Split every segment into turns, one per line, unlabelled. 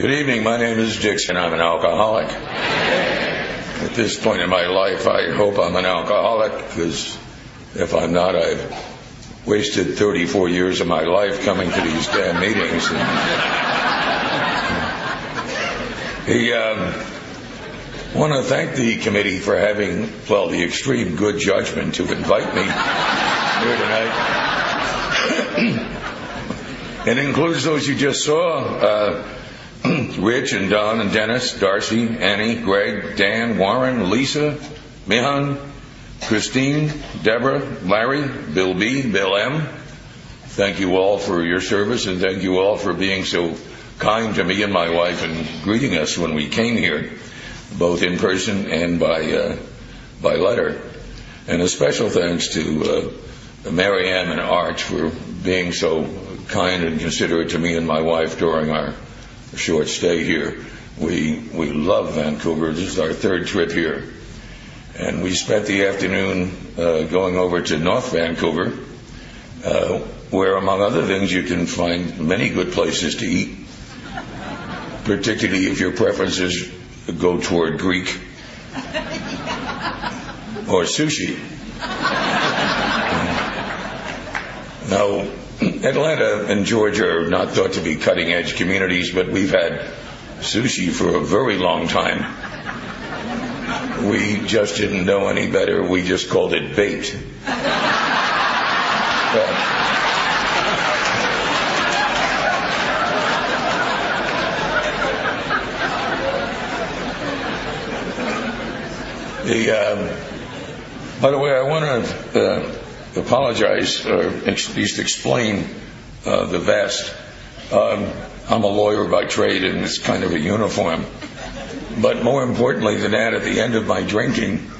Good evening. My name is Dixon. I'm an alcoholic. At this point in my life, I hope I'm an alcoholic because if I'm not, I've wasted 34 years of my life coming to these damn meetings. He, um, want to thank the committee for having, well, the extreme good judgment to invite me here tonight. it includes those you just saw. Uh, Rich and Don and Dennis, Darcy, Annie, Greg, Dan, Warren, Lisa, Mihan, Christine, Deborah, Larry, Bill B, Bill M. Thank you all for your service and thank you all for being so kind to me and my wife and greeting us when we came here, both in person and by, uh, by letter. And a special thanks to uh, Mary Ann and Arch for being so kind and considerate to me and my wife during our short stay here. We we love Vancouver. This is our third trip here, and we spent the afternoon uh, going over to North Vancouver, uh, where, among other things, you can find many good places to eat, particularly if your preferences go toward Greek or sushi. Now, Atlanta and Georgia are not thought to be cutting edge communities, but we've had sushi for a very long time. We just didn't know any better. We just called it bait. But, the, um, by the way, I want to uh, apologize or at least explain uh, the vest. Um, I'm a lawyer by trade and it's kind of a uniform. But more importantly than that, at the end of my drinking,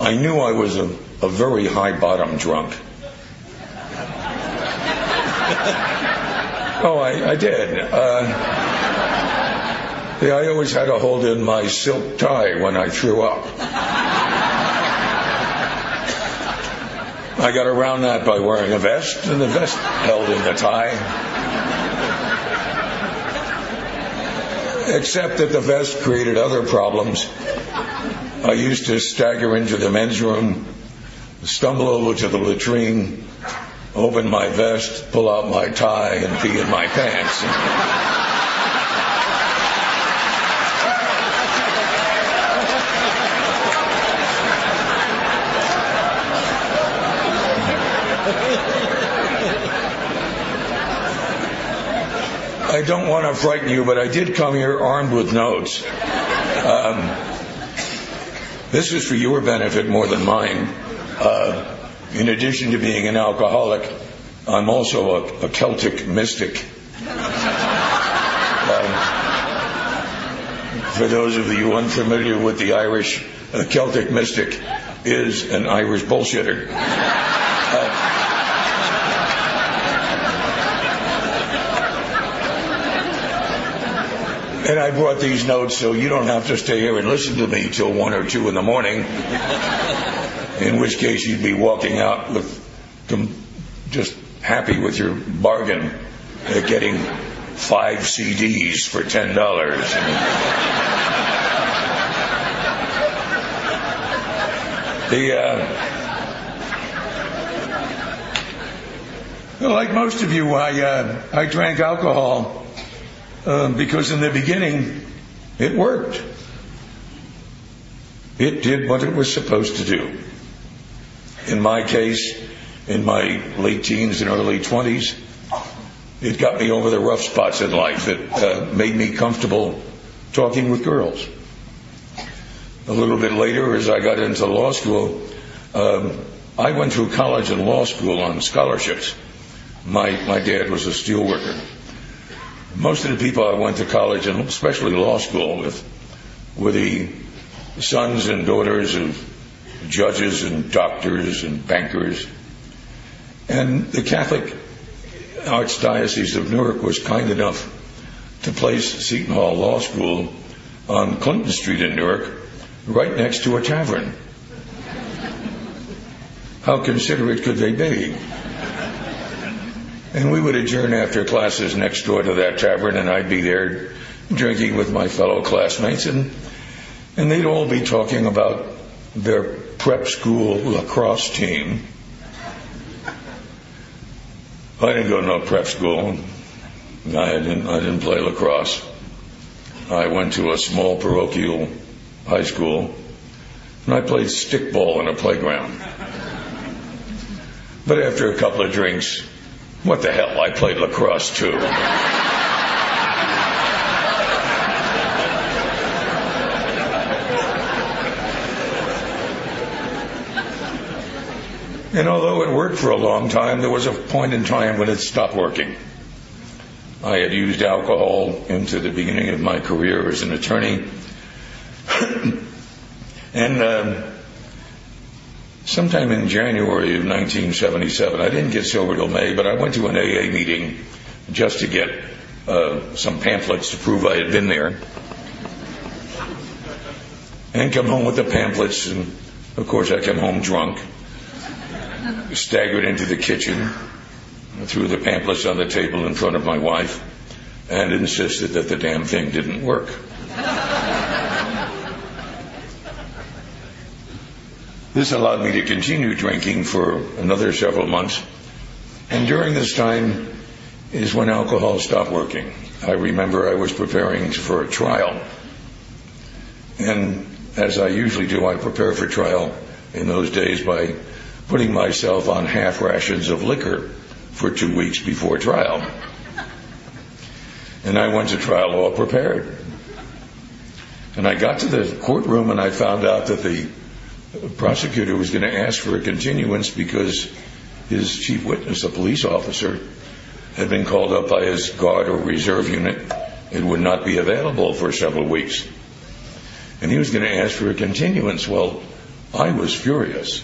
I knew I was a, a very high bottom drunk. oh, I, I did. Uh, yeah, I always had to hold in my silk tie when I threw up. I got around that by wearing a vest, and the vest held in the tie. Except that the vest created other problems. I used to stagger into the men's room, stumble over to the latrine, open my vest, pull out my tie, and pee in my pants. Don't want to frighten you, but I did come here armed with notes. Um, this is for your benefit more than mine. Uh, in addition to being an alcoholic, I'm also a, a Celtic mystic. Um, for those of you unfamiliar with the Irish, a Celtic mystic is an Irish bullshitter. Uh, And I brought these notes so you don't have to stay here and listen to me till one or two in the morning. In which case you'd be walking out with just happy with your bargain at getting five CDs for ten dollars. the uh, like most of you, I uh, I drank alcohol um, because in the beginning, it worked. It did what it was supposed to do. In my case, in my late teens and early 20s, it got me over the rough spots in life. It uh, made me comfortable talking with girls. A little bit later, as I got into law school, um, I went through college and law school on scholarships. My, my dad was a steelworker most of the people I went to college and especially law school with were the sons and daughters of judges and doctors and bankers. And the Catholic Archdiocese of Newark was kind enough to place Seton Hall Law School on Clinton Street in Newark, right next to a tavern. How considerate could they be? And we would adjourn after classes next door to that tavern, and I'd be there drinking with my fellow classmates, and, and they'd all be talking about their prep school lacrosse team. I didn't go to no prep school. I didn't, I didn't play lacrosse. I went to a small parochial high school, and I played stickball in a playground. But after a couple of drinks, what the hell? I played lacrosse too. And although it worked for a long time, there was a point in time when it stopped working. I had used alcohol into the beginning of my career as an attorney. and uh, sometime in January of 1977, I didn't get sober till May, but I went to an AA meeting just to get uh, some pamphlets to prove I had been there. And come home with the pamphlets, and of course I come home drunk. Staggered into the kitchen, threw the pamphlets on the table in front of my wife, and insisted that the damn thing didn't work. This allowed me to continue drinking for another several months. And during this time is when alcohol stopped working. I remember I was preparing for a trial. And as I usually do, I prepare for trial in those days by putting myself on half rations of liquor for two weeks before trial. And I went to trial all prepared. And I got to the courtroom and I found out that the prosecutor was going to ask for a continuance because his chief witness, a police officer, had been called up by his guard or reserve unit and would not be available for several weeks. And he was going to ask for a continuance. Well, I was furious.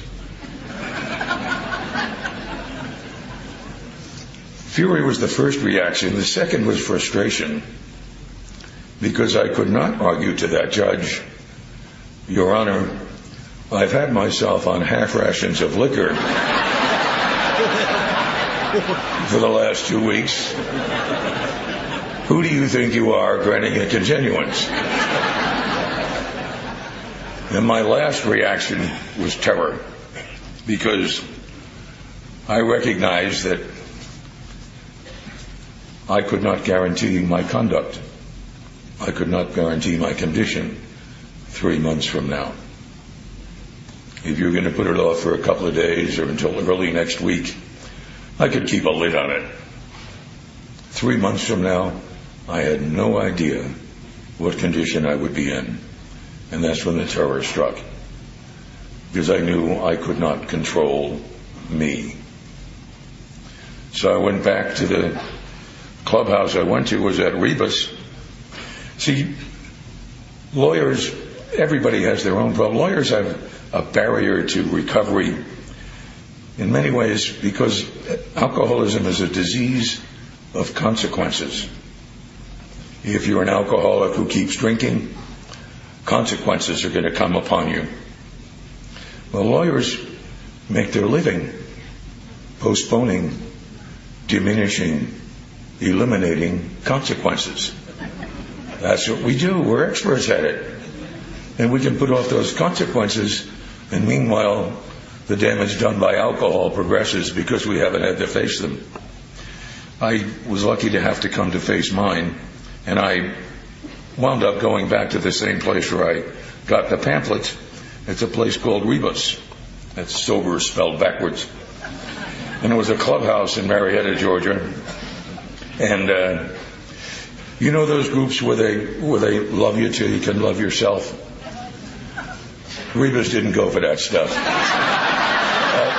Fury was the first reaction. The second was frustration because I could not argue to that judge, Your Honor, I've had myself on half rations of liquor for the last two weeks. Who do you think you are granting a continuance? And my last reaction was terror because I recognized that I could not guarantee my conduct. I could not guarantee my condition three months from now. If you're going to put it off for a couple of days or until early next week, I could keep a lid on it. Three months from now, I had no idea what condition I would be in. And that's when the terror struck. Because I knew I could not control me. So I went back to the clubhouse I went to was at Rebos. See, lawyers, everybody has their own problem. Lawyers have a barrier to recovery in many ways because alcoholism is a disease of consequences. If you're an alcoholic who keeps drinking, consequences are going to come upon you. Well, lawyers make their living postponing, diminishing, eliminating consequences. That's what we do. We're experts at it. And we can put off those consequences and meanwhile, the damage done by alcohol progresses because we haven't had to face them. I was lucky to have to come to face mine, and I wound up going back to the same place where I got the pamphlets. It's a place called Rebos. That's sober spelled backwards. And it was a clubhouse in Marietta, Georgia. And uh, you know those groups where they where they love you till you can love yourself. Rebos didn't go for that stuff. Uh,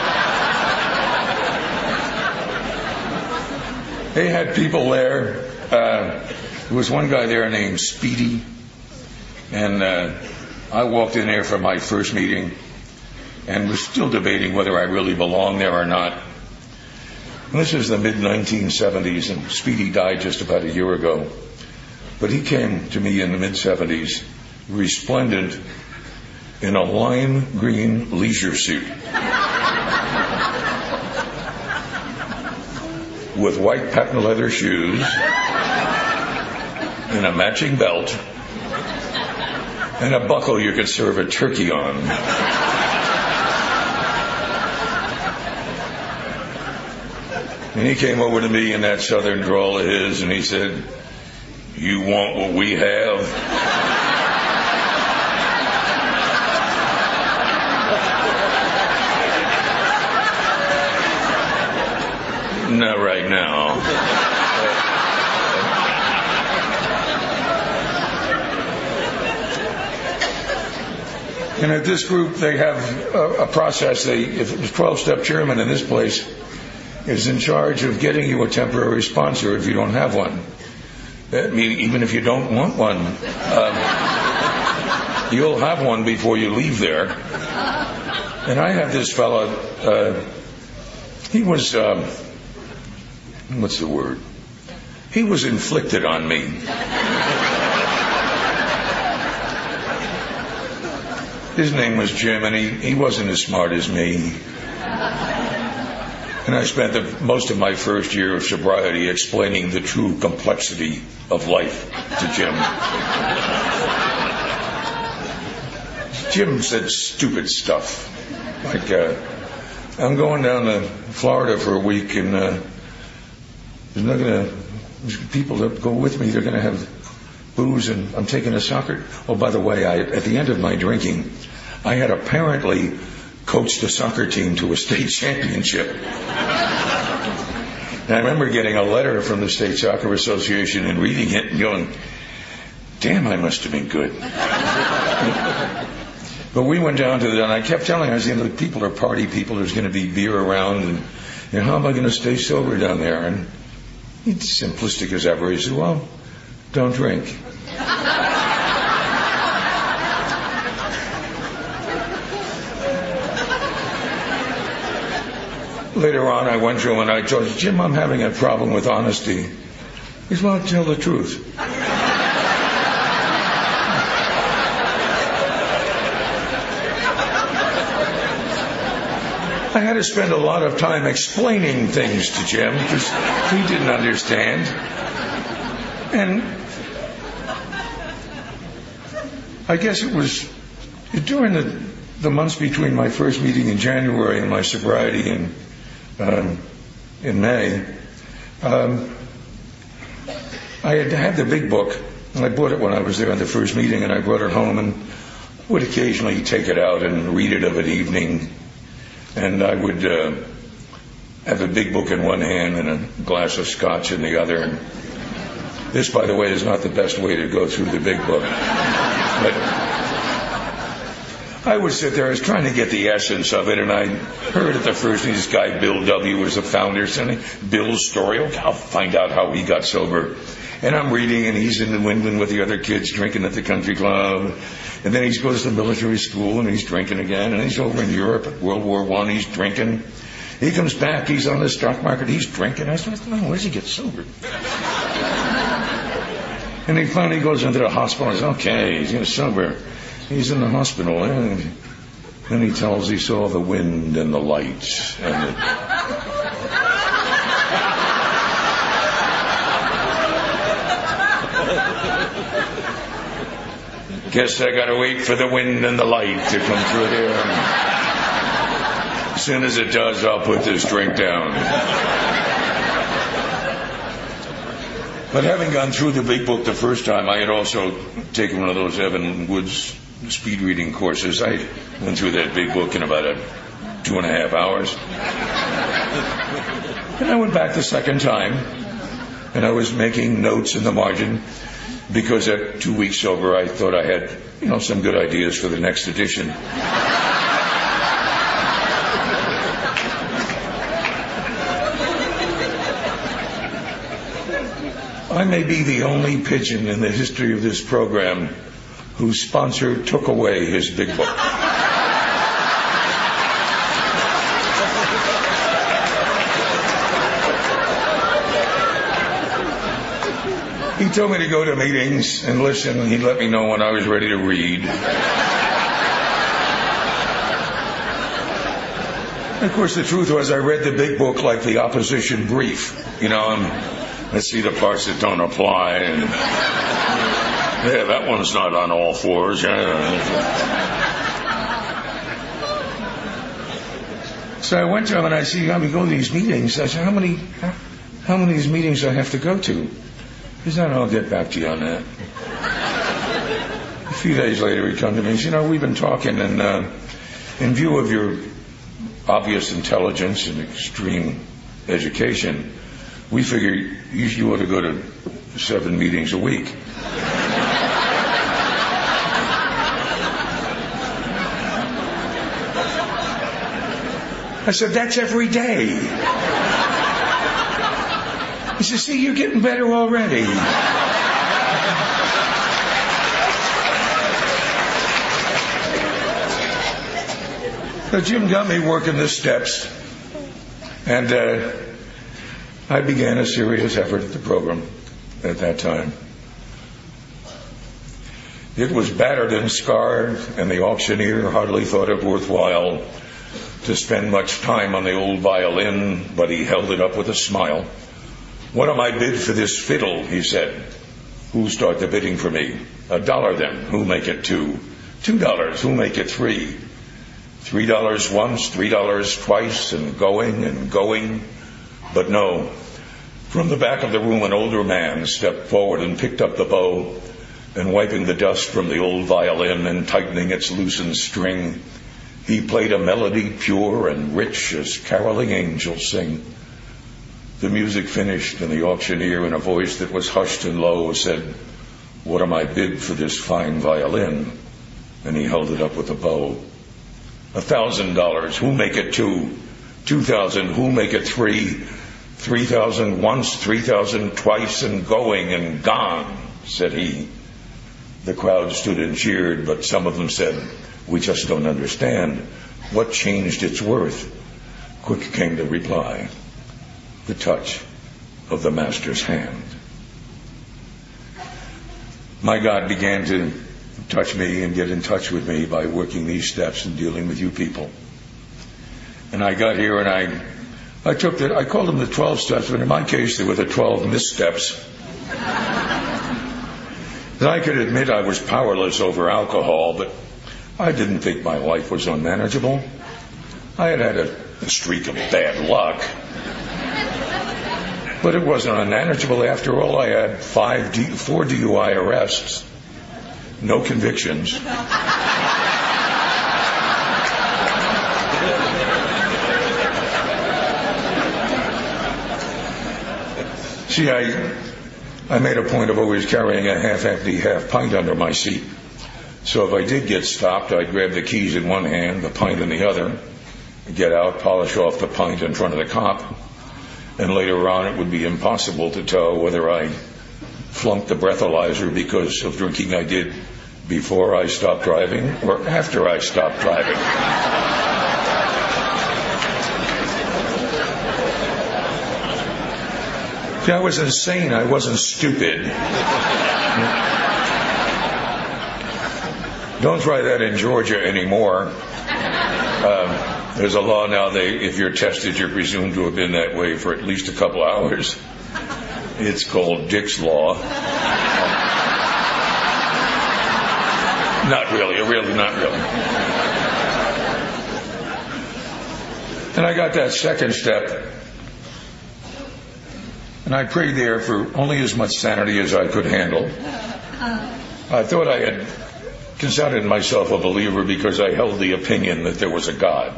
they had people there. Uh, there was one guy there named Speedy, and uh, I walked in there for my first meeting and was still debating whether I really belonged there or not. And this is the mid 1970s, and Speedy died just about a year ago. But he came to me in the mid 70s, resplendent in a lime green leisure suit with white patent leather shoes and a matching belt and a buckle you could serve a turkey on. And he came over to me in that southern drawl of his and he said, You want what we have? Not right now. And at this group, they have a, process. They, if the 12-step chairman in this place is in charge of getting you a temporary sponsor if you don't have one. I mean, even if you don't want one, um, you'll have one before you leave there. And I had this fellow. Uh, he was, um, what's the word? He was inflicted on me. His name was Jim, and he, he wasn't as smart as me. And I spent the, most of my first year of sobriety explaining the true complexity of life to Jim. Jim said stupid stuff. Like, uh, I'm going down to Florida for a week, and uh, there's not going to, people that go with me, they're going to have booze, and I'm taking a soccer. Oh, by the way, I, at the end of my drinking, I had apparently coached a soccer team to a state championship. And I remember getting a letter from the State Soccer Association and reading it and going, damn, I must have been good. but we went down to the, and I kept telling her, I was, you know, the people are party people, there's going to be beer around, and you know, how am I going to stay sober down there? And he's simplistic as ever. He said, well, don't drink. Later on, I went to him and I told him, Jim, I'm having a problem with honesty. He said, well, tell the truth. I had to spend a lot of time explaining things to Jim because he didn't understand. And I guess it was during the, the months between my first meeting in January and my sobriety in um, in May, um, I had had the big book, and I bought it when I was there in the first meeting, and I brought it home and would occasionally take it out and read it of an evening, and I would uh, have a big book in one hand and a glass of scotch in the other. And this, by the way, is not the best way to go through the big book, but I would sit there, I was trying to get the essence of it, and I heard at the first this guy, Bill W., was the founder, sending Bill's story. Okay, I'll find out how he got sober. And I'm reading, and he's in New England with the other kids drinking at the country club. And then he goes to military school, and he's drinking again. And he's over in Europe at World War One, he's drinking. He comes back, he's on the stock market, he's drinking. I said, where does he get sober? and he finally goes into the hospital says, okay, he's getting sober. He's in the hospital, and then he tells he saw the wind and the lights and. Guess I gotta wait for the wind and the light to come through here. As soon as it does, I'll put this drink down. But having gone through the big book the first time, I had also taken one of those Evelyn Woods speed reading courses. I went through that big book in about a two and a half hours. And I went back the second time, and I was making notes in the margin because at two weeks sober, I thought I had, you know, some good ideas for the next edition. I may be the only pigeon in the history of this program whose sponsor took away his big book. He told me to go to meetings and listen, and he'd let me know when I was ready to read. Of course, the truth was I read the big book like the opposition brief. You know, and see the parts that don't apply. And, yeah, that one's not on all fours. Yeah. So I went to him and I said, you got me go to these meetings. I said, how many, how, how many of these meetings do I have to go to? He said, I'll get back to you on that. A few days later, he come to me and said, you know, we've been talking and, uh, in view of your obvious intelligence and extreme education, we figure you, you ought to go to seven meetings a week. I said, that's every day. He said, see, you're getting better already. So Jim got me working the steps, and uh, I began a serious effort at the program at that time. It was battered and scarred, and the auctioneer hardly thought it worthwhile to spend much time on the old violin, but he held it up with a smile. What am I bid for this fiddle? he said. Who start the bidding for me? A dollar then. Who'll make it two? Two dollars. Who'll make it three? Three dollars once, three dollars twice, and going and going. But no. From the back of the room, an older man stepped forward and picked up the bow, and wiping the dust from the old violin and tightening its loosened string, he played a melody pure and rich as caroling angels sing. The music finished, and the auctioneer, in a voice that was hushed and low, said, What am I bid for this fine violin? And he held it up with a bow. A thousand dollars. Who'll make it two? Two thousand. Who'll make it three? Three thousand once, three thousand twice, and going and gone, said he. The crowd stood and cheered, but some of them said, we just don't understand what changed its worth. Quick came the reply the touch of the Master's hand. My God began to touch me and get in touch with me by working these steps and dealing with you people. And I got here and I, I took the, I called them the 12 steps, but in my case they were the 12 missteps. and I could admit I was powerless over alcohol, but I didn't think my life was unmanageable. I had had a, a streak of bad luck. But it wasn't unmanageable after all. I had five, four DUI arrests, no convictions. See, I, I made a point of always carrying a half empty half pint under my seat. So if I did get stopped, I'd grab the keys in one hand, the pint in the other, get out, polish off the pint in front of the cop, and later on it would be impossible to tell whether I flunked the breathalyzer because of drinking I did before I stopped driving or after I stopped driving. See, I was insane. I wasn't stupid. Don't try that in Georgia anymore. Um, there's a law now that if you're tested, you're presumed to have been that way for at least a couple hours. It's called Dick's Law. not really, really, not really. And I got that second step, and I prayed there for only as much sanity as I could handle. I thought I had considered myself a believer because I held the opinion that there was a God.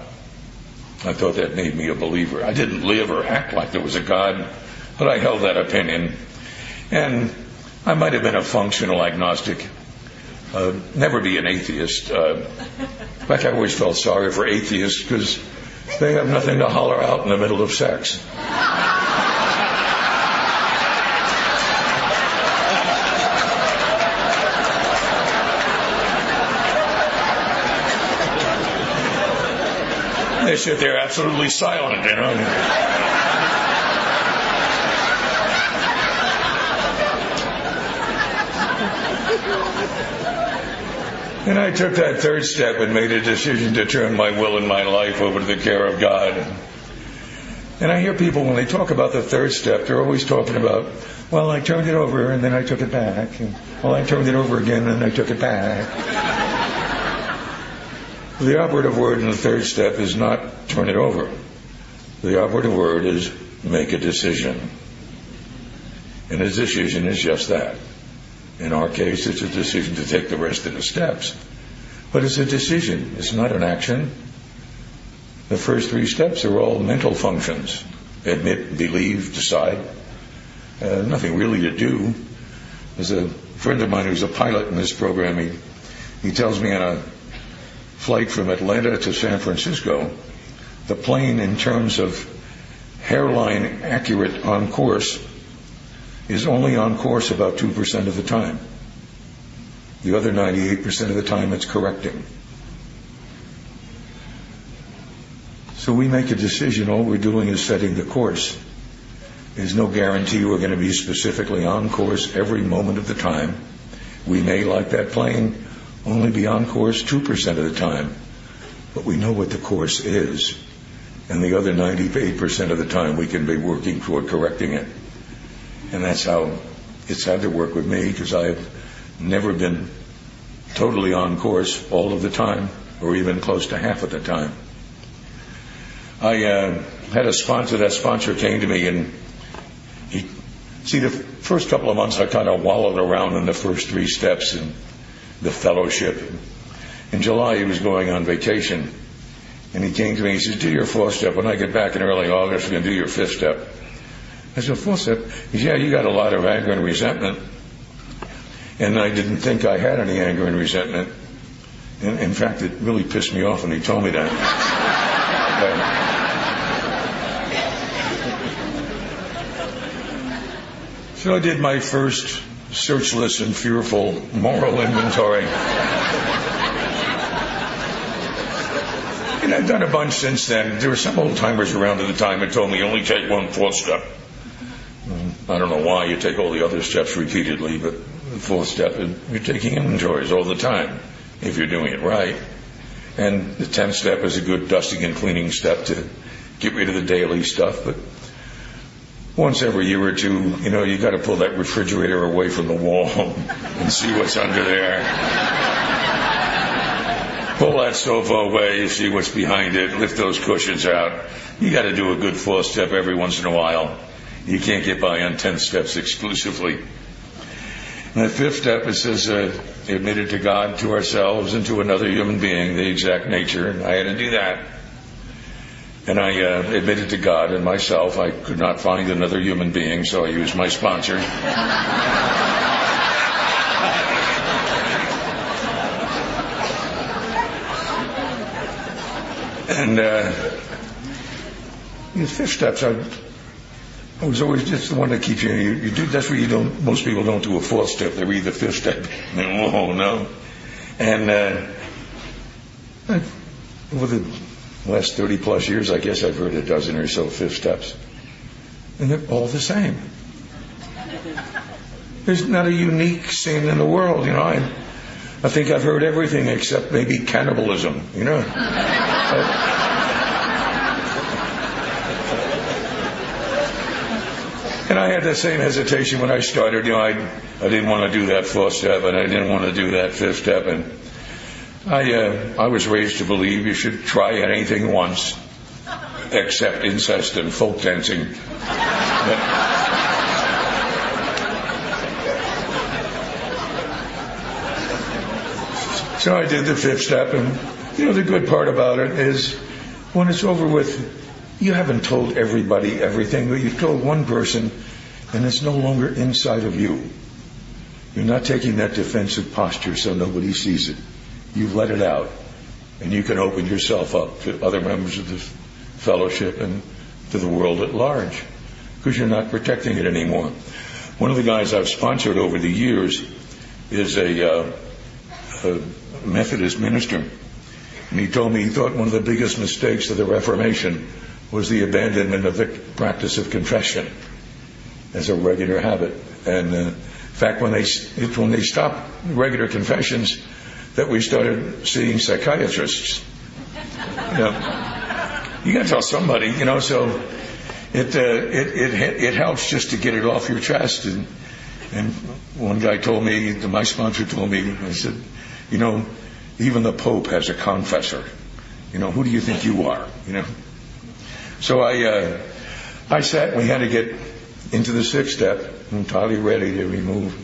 I thought that made me a believer. I didn't live or act like there was a God, but I held that opinion. And I might have been a functional agnostic, uh, never be an atheist. Uh, in fact, I always felt sorry for atheists because they have nothing to holler out in the middle of sex. They sit there absolutely silent, you know. And I took that third step and made a decision to turn my will and my life over to the care of God. And I hear people when they talk about the third step, they're always talking about, well, I turned it over and then I took it back. And, well, I turned it over again and I took it back. The operative word in the third step is not turn it over. The operative word is make a decision. And a decision is just that. In our case, it's a decision to take the rest of the steps. But it's a decision, it's not an action. The first three steps are all mental functions admit, believe, decide. Uh, nothing really to do. There's a friend of mine who's a pilot in this program. He, he tells me on a flight from Atlanta to San Francisco, the plane, in terms of hairline accurate on course, is only on course about 2% of the time. The other 98% of the time it's correcting. So we make a decision, all we're doing is setting the course. There's no guarantee we're going to be specifically on course every moment of the time. We may, like that plane, only be on course 2% of the time, but we know what the course is. And the other 98% of the time we can be working toward correcting it. And that's how it's had to work with me because I've never been totally on course all of the time or even close to half of the time. I uh, had a sponsor. That sponsor came to me and he, see, the first couple of months I kind of wallowed around in the first three steps and the fellowship. In July he was going on vacation and he came to me. He says, "Do your fourth step. When I get back in early August, we're going to do your fifth step." I said, "Fourth step." He said, "Yeah, you got a lot of anger and resentment." And I didn't think I had any anger and resentment. And in fact, it really pissed me off when he told me that. so I did my first searchless and fearful moral inventory. and I've done a bunch since then. There were some old timers around at the time that told me only take one fourth step. I don't know why you take all the other steps repeatedly, but the fourth step is you're taking inventories all the time if you're doing it right. And the tenth step is a good dusting and cleaning step to get rid of the daily stuff. But once every year or two, you know, you got to pull that refrigerator away from the wall and see what's under there. pull that sofa away, see what's behind it, lift those cushions out. You got to do a good fourth step every once in a while. You can't get by on 10 steps exclusively. And the fifth step, is says, uh, admitted to God, to ourselves, and to another human being, the exact nature. And I had to do that. And I uh, admitted to God and myself. I could not find another human being, so I used my sponsor. and uh, the fifth steps, I I was always just the one that keeps you, you, you do, that's what you don't, most people don't do a fourth step, they read the fifth step. oh no. And, uh, over the last 30 plus years, I guess I've heard a dozen or so fifth steps. And they're all the same. There's not a unique sin in the world, you know. I, I think I've heard everything except maybe cannibalism, you know. And I had the same hesitation when I started. You know, I, I didn't want to do that fourth step, and I didn't want to do that fifth step. And I, uh, I was raised to believe you should try anything once, except incest and folk dancing. But, so I did the fifth step, and you know the good part about it is when it's over with, you haven't told everybody everything, but you've told one person, and it's no longer inside of you. You're not taking that defensive posture so nobody sees it. You've let it out, and you can open yourself up to other members of the fellowship and to the world at large because you're not protecting it anymore. One of the guys I've sponsored over the years is a, uh, a Methodist minister. And he told me he thought one of the biggest mistakes of the Reformation was the abandonment of the practice of confession as a regular habit. And uh, in fact, when they when they stopped regular confessions, that we started seeing psychiatrists. You, know, you got to tell somebody, you know. So it, uh, it it it helps just to get it off your chest. And and one guy told me, my sponsor told me, I said, you know, even the Pope has a confessor. You know, who do you think you are? You know. So I uh, I sat. We had to get into the sixth step, entirely ready to remove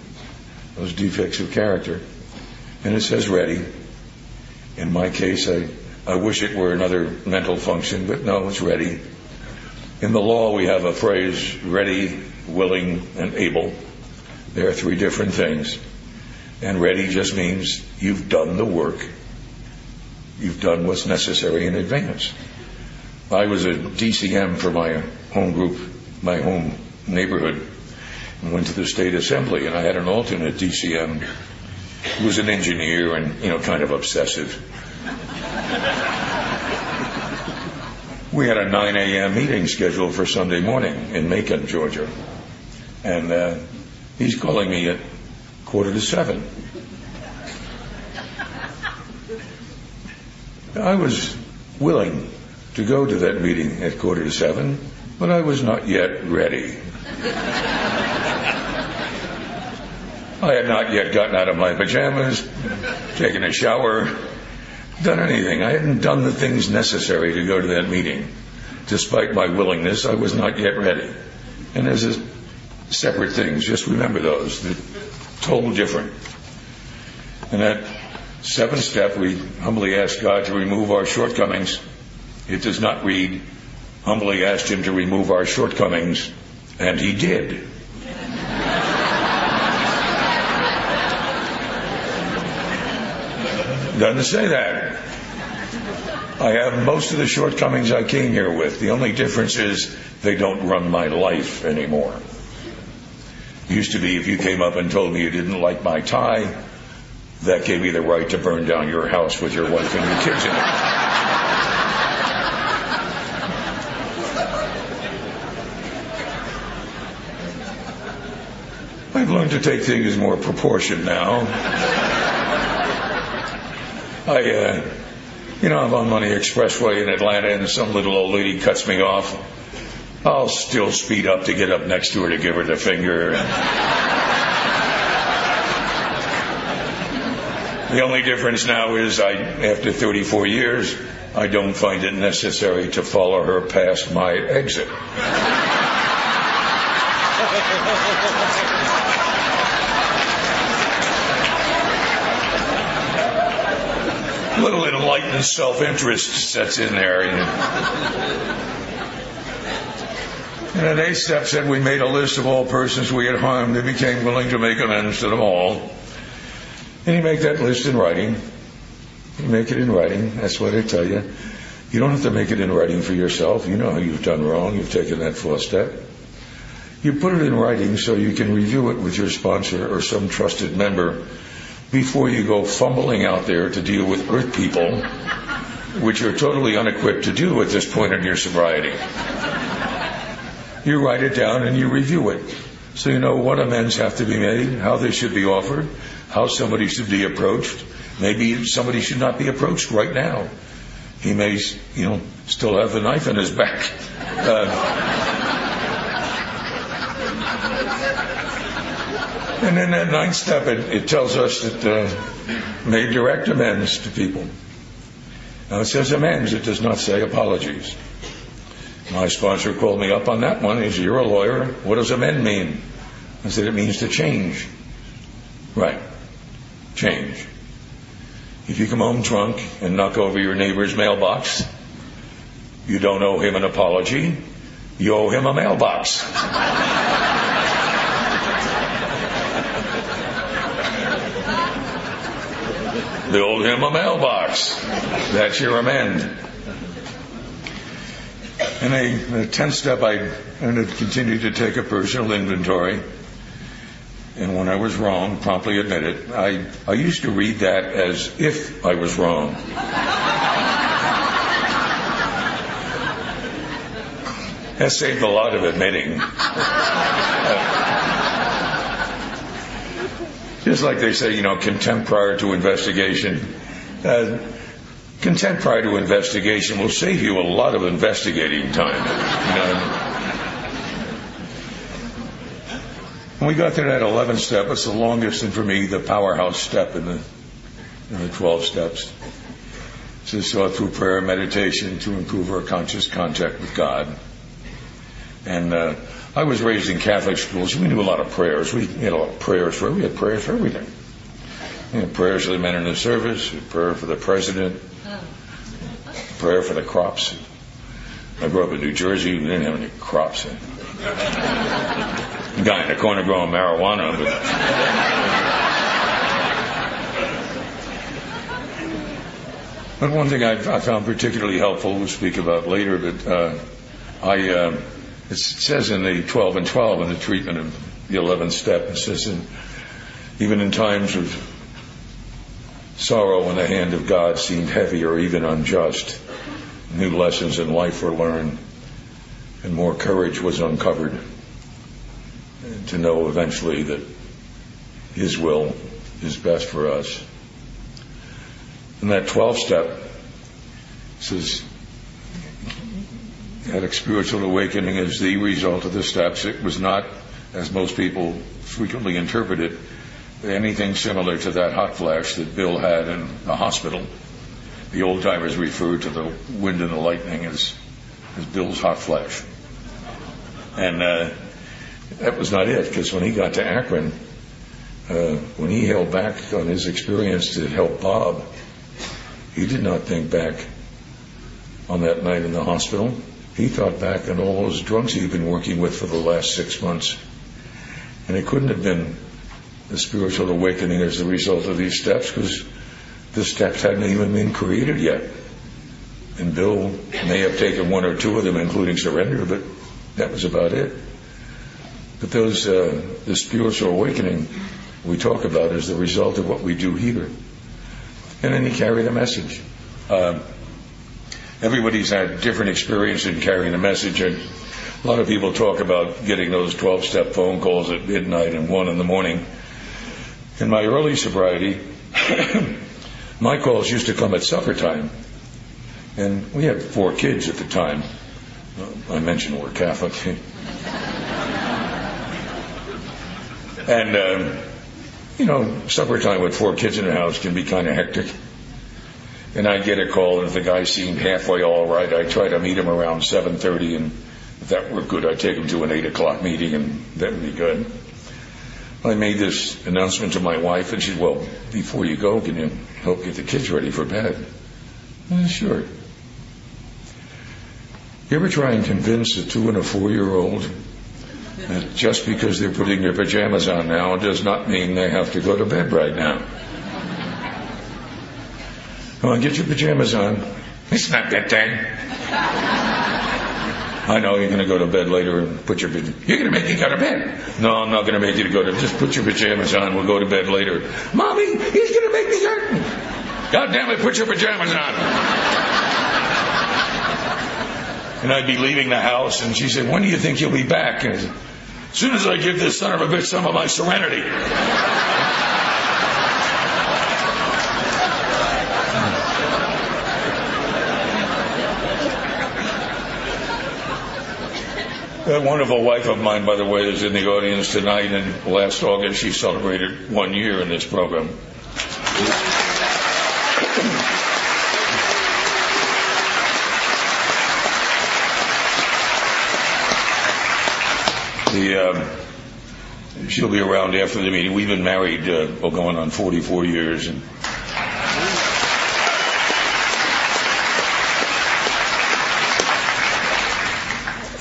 those defects of character. And it says ready. In my case, I, I wish it were another mental function, but no, it's ready. In the law, we have a phrase ready, willing, and able. There are three different things. And ready just means you've done the work. You've done what's necessary in advance. I was a DCM for my home group, my home neighborhood, and went to the state assembly, and I had an alternate DCM who was an engineer and, you know, kind of obsessive. we had a 9 a.m. meeting scheduled for Sunday morning in Macon, Georgia. And uh, he's calling me at quarter to seven. I was willing to go to that meeting at quarter to seven, but I was not yet ready. I had not yet gotten out of my pajamas, taken a shower, done anything. I hadn't done the things necessary to go to that meeting. Despite my willingness, I was not yet ready. And there's a separate things. Just remember those. They're total different. And that seventh step, we humbly ask God to remove our shortcomings. It does not read, humbly asked Him to remove our shortcomings, and He did. Doesn't say that. I have most of the shortcomings I came here with. The only difference is they don't run my life anymore. Used to be if you came up and told me you didn't like my tie, that gave me the right to burn down your house with your wife and your kids in it. I've learned to take things more proportioned now. I, uh, you know, I'm on Money Expressway in Atlanta and some little old lady cuts me off. I'll still speed up to get up next to her to give her the finger. the only difference now is I, after 34 years, I don't find it necessary to follow her past my exit. little enlightened self-interest sets in there. You know. And an eighth step said we made a list of all persons we had harmed and became willing to make amends to them all. And you make that list in writing. You make it in writing. That's what I tell you. You don't have to make it in writing for yourself. You know how you've done wrong. You've taken that fourth step. You put it in writing so you can review it with your sponsor or some trusted member before you go fumbling out there to deal with earth people, which you're totally unequipped to do at this point in your sobriety. You write it down and you review it. So you know what amends have to be made, how they should be offered, how somebody should be approached. Maybe somebody should not be approached right now. He may, you know, still have the knife in his back. Uh, And in that ninth step, it, it tells us that uh, made direct amends to people. Now it says amends, it does not say apologies. My sponsor called me up on that one. He said, You're a lawyer. What does amend mean? I said, It means to change. Right. Change. If you come home drunk and knock over your neighbor's mailbox, you don't owe him an apology. You owe him a mailbox. Build him a mailbox. That's your amend. In a, a 10 step, I continued to to take a personal inventory. And when I was wrong, promptly admit it. I, I used to read that as if I was wrong. that saved a lot of admitting. Just like they say, you know, contempt prior to investigation. Uh, contempt prior to investigation will save you a lot of investigating time. We got to that 11th step, it's the longest and for me the powerhouse step in the, in the 12 steps. So sought through prayer and meditation to improve our conscious contact with God. And uh, I was raised in Catholic schools. We knew a lot of prayers. We had a lot of prayers for we had prayers for everything. Prayers for the men in the service, prayer for the president, prayer for the crops. I grew up in New Jersey. We didn't have any crops. The guy in the corner growing marijuana, but. But one thing I, I, found particularly helpful, we'll speak about later, but uh, I, uh, it says in the 12 and 12 in the treatment of the 11th step, it says, in, even in times of sorrow when the hand of God seemed heavy or even unjust, new lessons in life were learned and more courage was uncovered to know eventually that His will is best for us. And that 12 step says that spiritual awakening is the result of the steps. It was not, as most people frequently interpret it, anything similar to that hot flash that Bill had in the hospital. The old timers referred to the wind and the lightning as, as Bill's hot flash. And uh, that was not it, because when he got to Akron, uh, when he held back on his experience to help Bob, he did not think back on that night in the hospital. He thought back on all those drunks he'd been working with for the last six months. And it couldn't have been the spiritual awakening as a result of these steps because the steps hadn't even been created yet. And Bill may have taken one or two of them, including surrender, but that was about it. But those, uh, the spiritual awakening we talk about is the result of what we do here and then he carried the message. Uh, everybody's had different experience in carrying a message, and a lot of people talk about getting those 12 step phone calls at midnight and 1 in the morning. In my early sobriety, my calls used to come at supper time. And we had four kids at the time. I mentioned we're Catholic. and um, you know, supper time with four kids in the house can be kind of hectic. And I get a call, and if the guy seemed halfway all right, I try to meet him around 7.30, and if that were good, I'd take him to an 8 o'clock meeting, and that would be good. I made this announcement to my wife, and she said, well, before you go, can you help get the kids ready for bed? Said, sure. You ever try and convince a two and a four year old that just because they're putting their pajamas on now does not mean they have to go to bed right now. Come on, get your pajamas on. It's not that. I know you're going to go to bed later and put your pajamas. You're going to make me go to bed. No, I'm not going to make you to go to. Just put your pajamas on. We'll go to bed later. Mommy, he's going to make me go. God damn it, put your pajamas on. And I'd be leaving the house, and she said, "When do you think you'll be back?" And as soon as I give this son of a bitch some of my serenity. That wonderful wife of mine, by the way, is in the audience tonight, and last August she celebrated one year in this program. The, um, she'll be around after the meeting. We've been married, uh, going on 44 years. And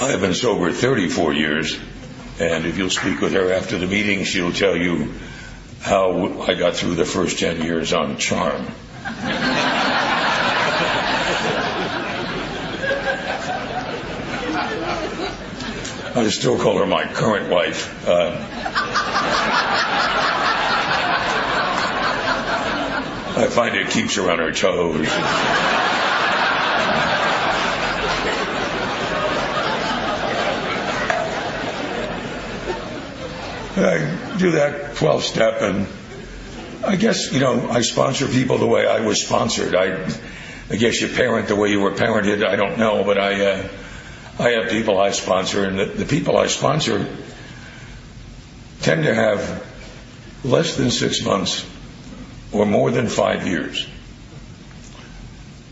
I have been sober 34 years, and if you'll speak with her after the meeting, she'll tell you how I got through the first 10 years on charm. I still call her my current wife. Uh, I find it keeps her on her toes. I do that 12 step and I guess, you know, I sponsor people the way I was sponsored. I, I guess you parent the way you were parented. I don't know, but I, uh, I have people I sponsor, and the, the people I sponsor tend to have less than six months or more than five years.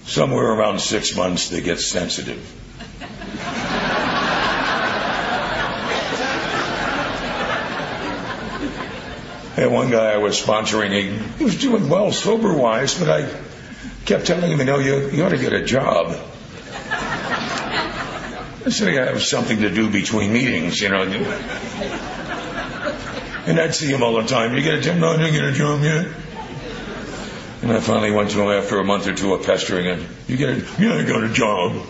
Somewhere around six months, they get sensitive. And one guy I was sponsoring, he, he was doing well sober wise, but I kept telling him, you know, you, you ought to get a job. I said, I have something to do between meetings, you know. And I'd see him all the time. You get a job? No, I didn't get a job yet. And I finally went to him after a month or two of pestering him. You get a, yeah, I got a job.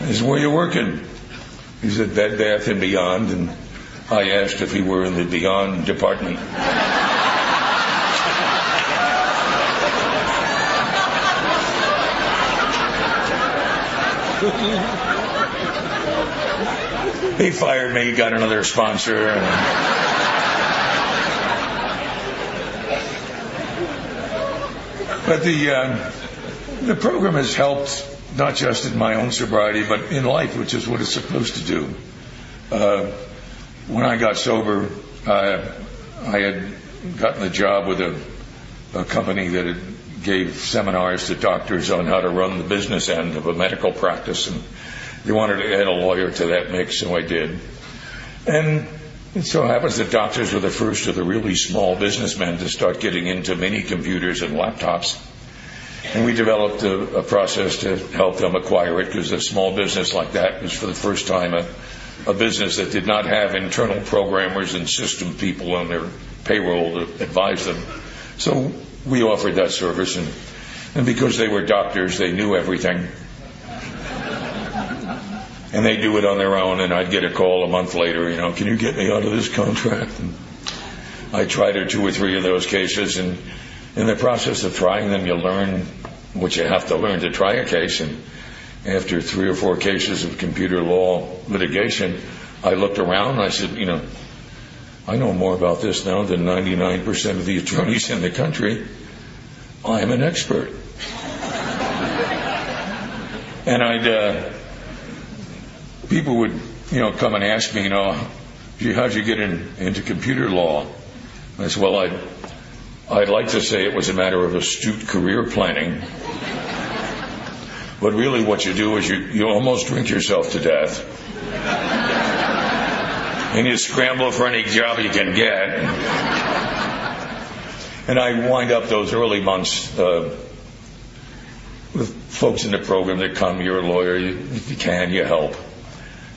I said, where you working? He said, Bed Bath and Beyond. And I asked if he were in the Beyond department. he fired me, got another sponsor. And... But the uh, the program has helped not just in my own sobriety, but in life, which is what it's supposed to do. Uh, when I got sober, uh, I had gotten a job with a, a company that gave seminars to doctors on how to run the business end of a medical practice, and they wanted to add a lawyer to that mix, so I did. And it so happens that doctors were the first of the really small businessmen to start getting into mini computers and laptops. And we developed a, a process to help them acquire it because a small business like that was for the first time a, a business that did not have internal programmers and system people on their payroll to advise them. So we offered that service, and, and because they were doctors, they knew everything. And they do it on their own, and I'd get a call a month later, you know, can you get me out of this contract? And I tried two or three of those cases, and in the process of trying them, you learn what you have to learn to try a case. And after three or four cases of computer law litigation, I looked around and I said, you know, I know more about this now than 99% of the attorneys in the country. I am an expert. and I'd, uh, people would, you know, come and ask me, you know, how'd you get in, into computer law? I said, well, I'd, I'd like to say it was a matter of astute career planning. But really what you do is you, you almost drink yourself to death. and you scramble for any job you can get. And I wind up those early months uh, with folks in the program that come, you're a lawyer, you, if you can, you help.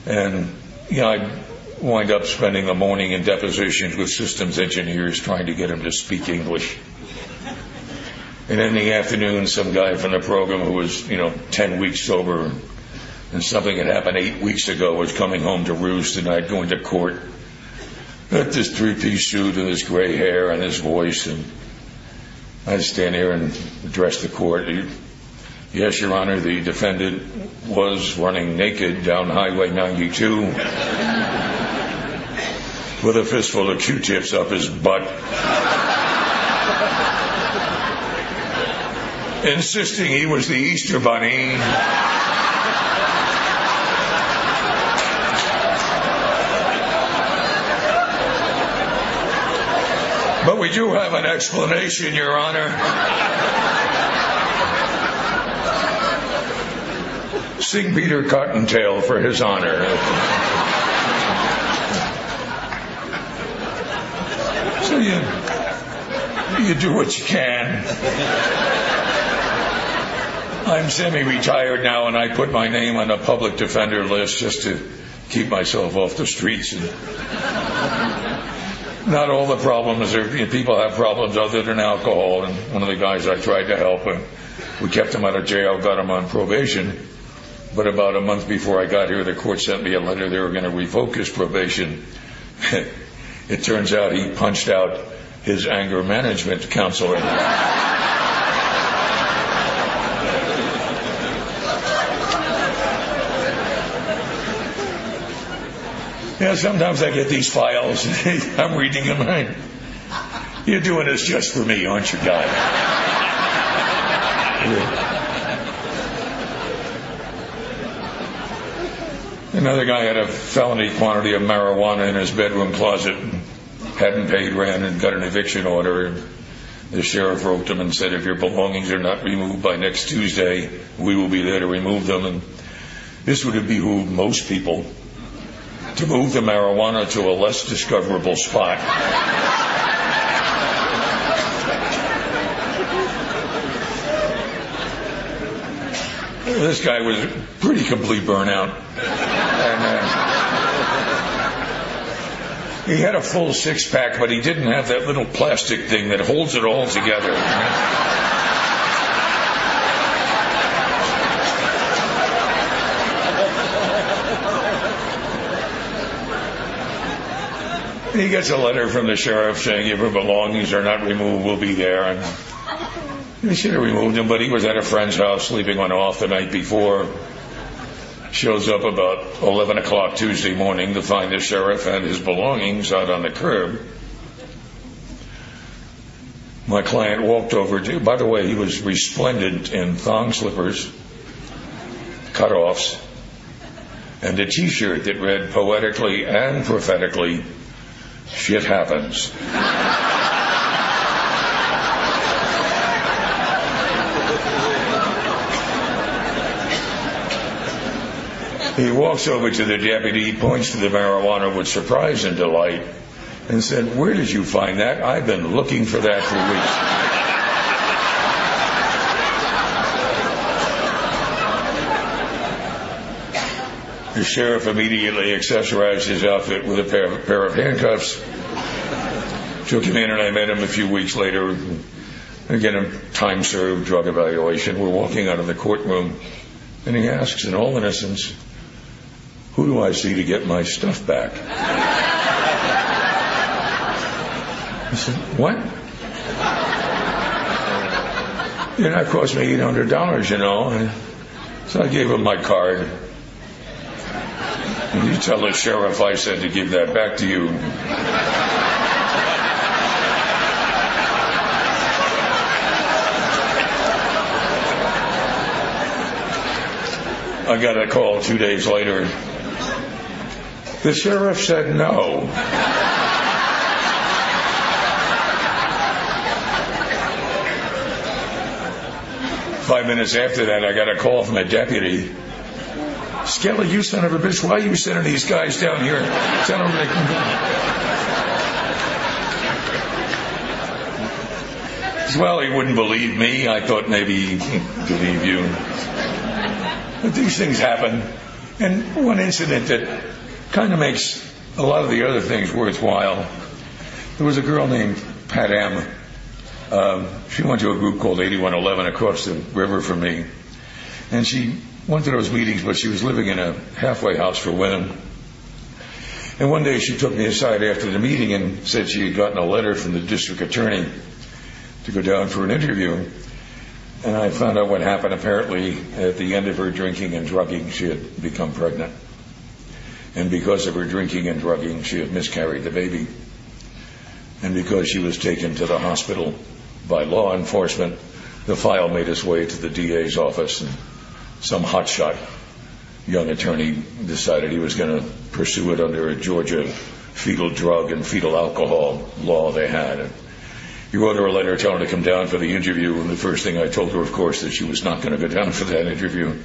And, you know, I wind up spending the morning in depositions with systems engineers trying to get them to speak English. And in the afternoon, some guy from the program who was, you know, 10 weeks sober and something had happened eight weeks ago was coming home to roost and I'd go into court with this three-piece suit and this gray hair and this voice and I'd stand there and address the court. Yes, Your Honor, the defendant was running naked down Highway 92 with a fistful of Q-tips up his butt. Insisting he was the Easter Bunny. But we do have an explanation, Your Honor. Sing Peter Cottontail for his honor. So you, you do what you can. I'm semi-retired now, and I put my name on a public defender list just to keep myself off the streets. Not all the problems are you know, people have problems other than alcohol. And one of the guys I tried to help, and we kept him out of jail, got him on probation. But about a month before I got here, the court sent me a letter they were going to revoke his probation. it turns out he punched out his anger management counselor. Yeah, sometimes I get these files. I'm reading them. I, You're doing this just for me, aren't you, guy? Another guy had a felony quantity of marijuana in his bedroom closet, hadn't paid rent, and got an eviction order. The sheriff wrote them and said, if your belongings are not removed by next Tuesday, we will be there to remove them. And this would have behooved most people to move the marijuana to a less discoverable spot. this guy was pretty complete burnout. And, uh, he had a full six pack, but he didn't have that little plastic thing that holds it all together. He gets a letter from the sheriff saying if her belongings are not removed, we'll be there. And he should have removed them, but he was at a friend's house sleeping on off the night before shows up about 11 o'clock Tuesday morning to find the sheriff and his belongings out on the curb. My client walked over to, by the way, he was resplendent in thong slippers, cutoffs, and a t-shirt that read poetically and prophetically, shit happens. He walks over to the deputy, He points to the marijuana with surprise and delight, and said, Where did you find that? I've been looking for that for weeks. The sheriff immediately accessorized his outfit with a pair of, pair of handcuffs, took him in, and I met him a few weeks later. Again, a time served drug evaluation. We're walking out of the courtroom, and he asks, in all innocence, who do I see to get my stuff back? I said, What? Know, it cost me $800, you know. So I gave him my card. And you tell the sheriff I said to give that back to you. I got a call two days later the sheriff said no. Five minutes after that, I got a call from a deputy. Skelly, you son of a bitch, why are you sending these guys down here? Tell them they can go. Well, he wouldn't believe me. I thought maybe he'd believe you. But these things happen. And one incident that kind of makes a lot of the other things worthwhile. There was a girl named Pat M. Um, she went to a group called 8111 across the river from me. And she went to those meetings, but she was living in a halfway house for women. And one day she took me aside after the meeting and said she had gotten a letter from the district attorney to go down for an interview. And I found out what happened. Apparently, at the end of her drinking and drugging, she had become pregnant and because of her drinking and drugging, she had miscarried the baby. And because she was taken to the hospital by law enforcement, the file made its way to the DA's office, and some hotshot young attorney decided he was going to pursue it under a Georgia fetal drug and fetal alcohol law they had. And he wrote her a letter telling her to come down for the interview, and the first thing I told her, of course, that she was not going to go down for that interview.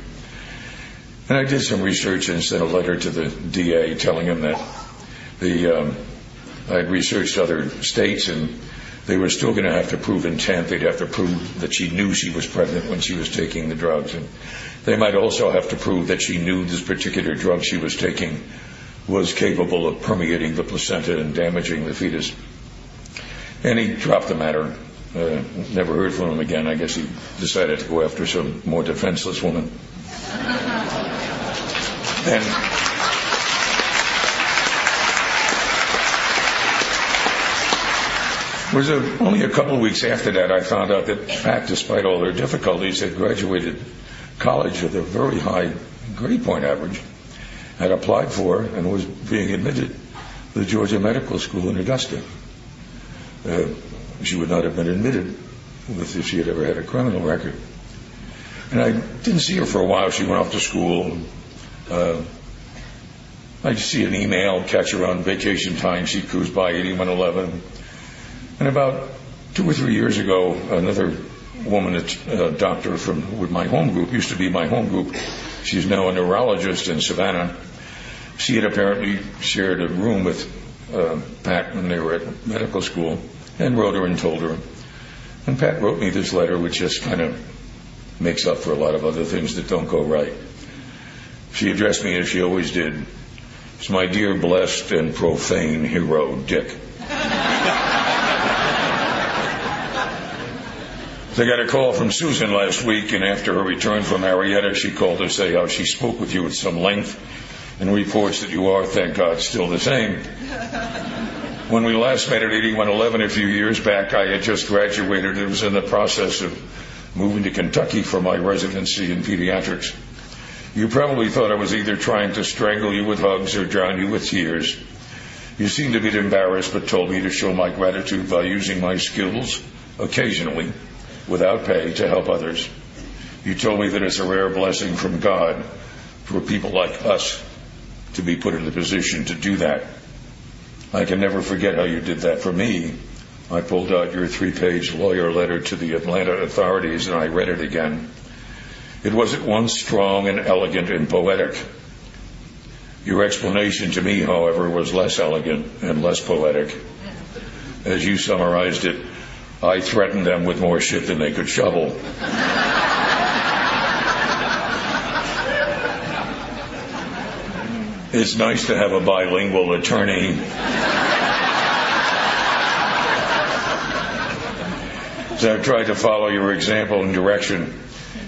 And I did some research and sent a letter to the DA telling him that the um, I had researched other states and they were still going to have to prove intent. They'd have to prove that she knew she was pregnant when she was taking the drugs. And they might also have to prove that she knew this particular drug she was taking was capable of permeating the placenta and damaging the fetus. And he dropped the matter. Uh, never heard from him again. I guess he decided to go after some more defenseless woman. And was a, only a couple of weeks after that I found out that Pat, despite all her difficulties, had graduated college with a very high grade point average, had applied for and was being admitted to the Georgia Medical School in Augusta. Uh, she would not have been admitted if she had ever had a criminal record. And I didn't see her for a while. She went off to school. Uh, I'd see an email, catch her on vacation time. She'd cruise by 8111. And about two or three years ago, another woman, a doctor from my home group, used to be my home group. She's now a neurologist in Savannah. She had apparently shared a room with uh, Pat when they were at medical school and wrote her and told her. And Pat wrote me this letter, which just kind of makes up for a lot of other things that don't go right. She addressed me as she always did. It's my dear, blessed, and profane hero, Dick. I got a call from Susan last week, and after her return from Marietta, she called to say how she spoke with you at some length and reports that you are, thank God, still the same. When we last met at 8111 a few years back, I had just graduated and was in the process of moving to Kentucky for my residency in pediatrics. You probably thought I was either trying to strangle you with hugs or drown you with tears. You seemed a bit embarrassed, but told me to show my gratitude by using my skills, occasionally, without pay, to help others. You told me that it's a rare blessing from God for people like us to be put in the position to do that. I can never forget how you did that for me. I pulled out your three page lawyer letter to the Atlanta authorities and I read it again. It was at once strong and elegant and poetic. Your explanation to me, however, was less elegant and less poetic. As you summarized it, I threatened them with more shit than they could shovel. It's nice to have a bilingual attorney. So I've tried to follow your example and direction.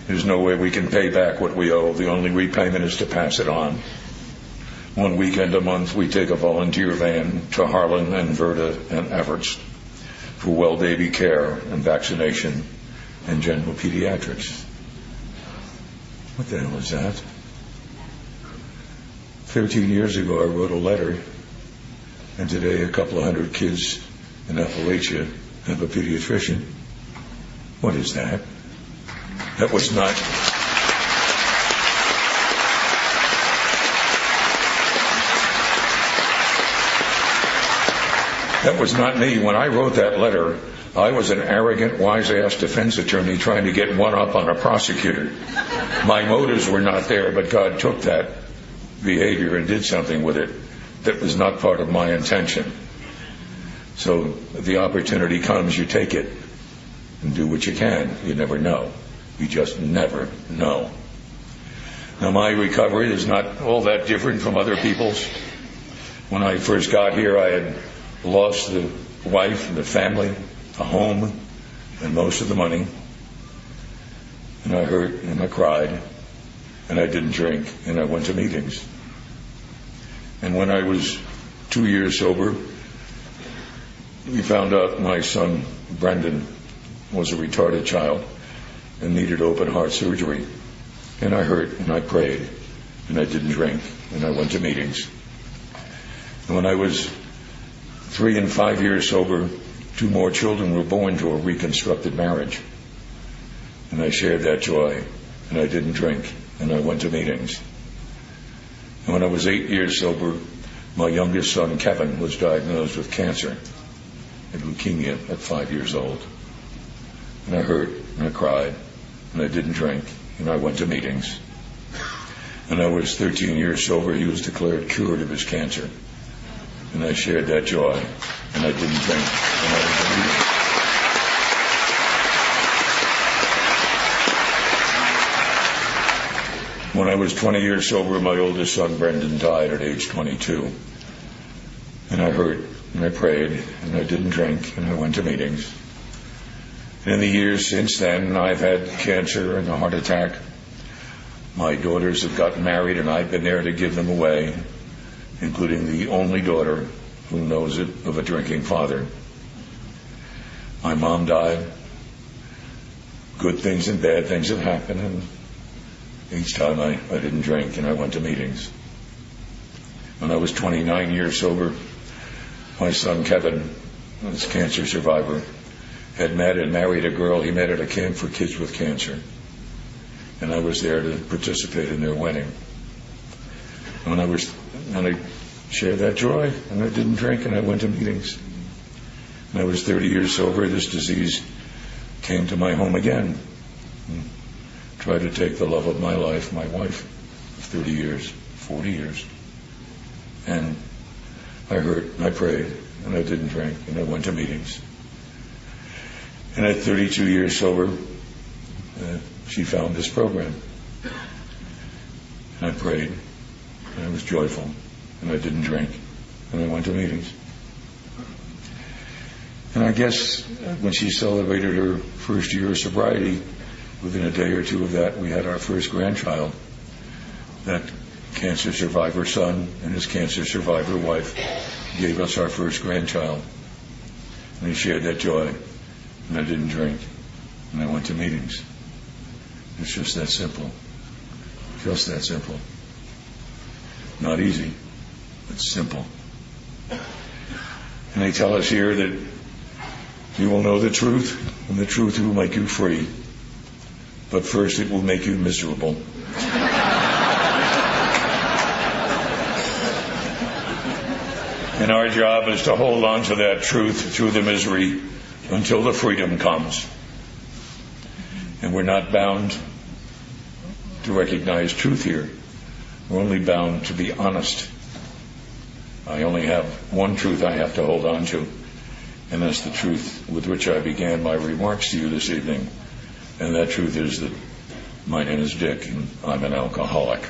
There's no way we can pay back what we owe. The only repayment is to pass it on. One weekend a month, we take a volunteer van to Harlan and Verda and Evarts for well baby care and vaccination and general pediatrics. What the hell is that? 13 years ago, I wrote a letter, and today a couple of hundred kids in Appalachia have a pediatrician. What is that? That was not. That was not me. When I wrote that letter, I was an arrogant, wise ass defense attorney trying to get one up on a prosecutor. My motives were not there, but God took that behavior and did something with it that was not part of my intention. So the opportunity comes, you take it and do what you can. You never know. You just never know. Now my recovery is not all that different from other people's. When I first got here, I had lost the wife and the family, a home, and most of the money. And I hurt and I cried and I didn't drink and I went to meetings. And when I was two years sober, we found out my son Brendan was a retarded child and needed open heart surgery. And I hurt and I prayed and I didn't drink and I went to meetings. And when I was three and five years sober, two more children were born to a reconstructed marriage. And I shared that joy and I didn't drink and I went to meetings. And when I was eight years sober, my youngest son, Kevin, was diagnosed with cancer and leukemia at five years old. And I hurt and I cried and I didn't drink and I went to meetings. And I was 13 years sober. He was declared cured of his cancer. And I shared that joy and I didn't drink and I to meetings. When I was 20 years sober, my oldest son, Brendan, died at age 22. And I hurt, and I prayed, and I didn't drink, and I went to meetings. And in the years since then, I've had cancer and a heart attack. My daughters have gotten married, and I've been there to give them away, including the only daughter who knows it of a drinking father. My mom died. Good things and bad things have happened, and each time I, I didn't drink and I went to meetings. When I was 29 years sober, my son Kevin, was a cancer survivor, had met and married a girl he met at a camp for kids with cancer. And I was there to participate in their wedding. And I was, and I shared that joy, and I didn't drink, and I went to meetings. And I was 30 years sober. This disease came to my home again. And tried to take the love of my life, my wife, 30 years, 40 years. And I heard, I prayed, and I didn't drink, and I went to meetings. And at 32 years sober, uh, she found this program. And I prayed, and I was joyful, and I didn't drink, and I went to meetings. And I guess when she celebrated her first year of sobriety, within a day or two of that, we had our first grandchild. That cancer survivor son and his cancer survivor wife gave us our first grandchild. And he shared that joy. And I didn't drink. And I went to meetings. It's just that simple. Just that simple. Not easy, but simple. And they tell us here that you will know the truth, and the truth will make you free. But first, it will make you miserable. and our job is to hold on to that truth through the misery until the freedom comes. And we're not bound to recognize truth here. We're only bound to be honest. I only have one truth I have to hold on to, and that's the truth with which I began my remarks to you this evening. And that truth is that my name is Dick, and I'm an alcoholic.